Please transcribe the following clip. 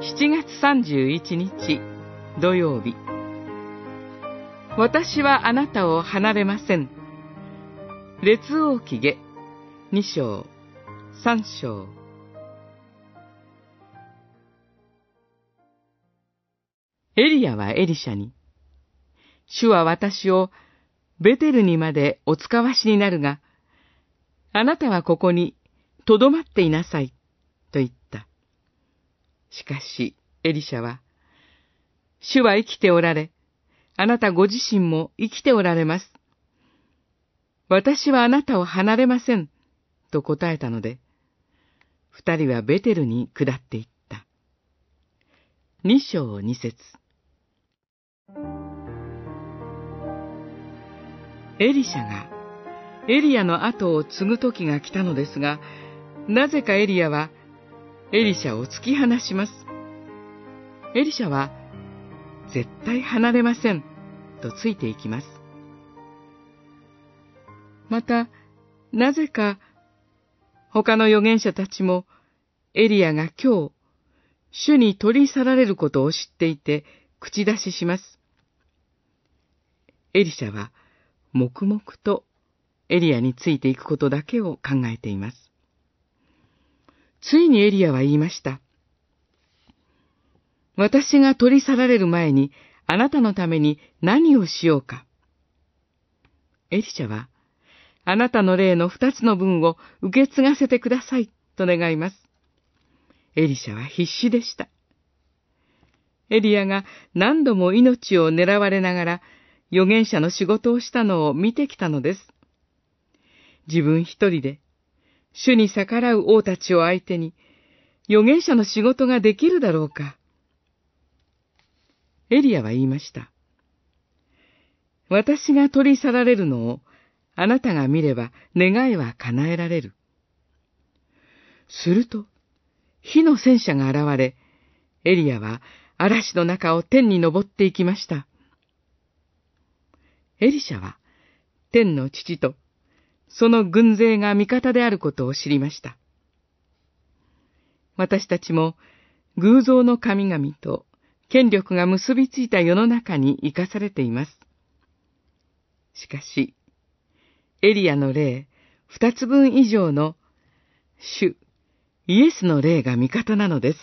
7月31日土曜日。私はあなたを離れません。列王記下2章3章。エリアはエリシャに、主は私をベテルにまでお使わしになるが、あなたはここにとどまっていなさい、かし、エリシャは、主は生きておられ、あなたご自身も生きておられます。私はあなたを離れません、と答えたので、二人はベテルに下っていった。二章二節エリシャがエリアの後を継ぐ時が来たのですが、なぜかエリアはエリシャを突き放します。エリシャは絶対離れませんとついていきます。また、なぜか他の預言者たちもエリアが今日、主に取り去られることを知っていて口出しします。エリシャは黙々とエリアについていくことだけを考えています。ついにエリアは言いました。私が取り去られる前にあなたのために何をしようか。エリシャは、あなたの霊の二つの分を受け継がせてくださいと願います。エリシャは必死でした。エリアが何度も命を狙われながら預言者の仕事をしたのを見てきたのです。自分一人で、主に逆らう王たちを相手に、預言者の仕事ができるだろうか。エリアは言いました。私が取り去られるのを、あなたが見れば願いは叶えられる。すると、火の戦車が現れ、エリアは嵐の中を天に登っていきました。エリシャは、天の父と、その軍勢が味方であることを知りました。私たちも、偶像の神々と権力が結びついた世の中に生かされています。しかし、エリアの霊、二つ分以上の主、イエスの霊が味方なのです。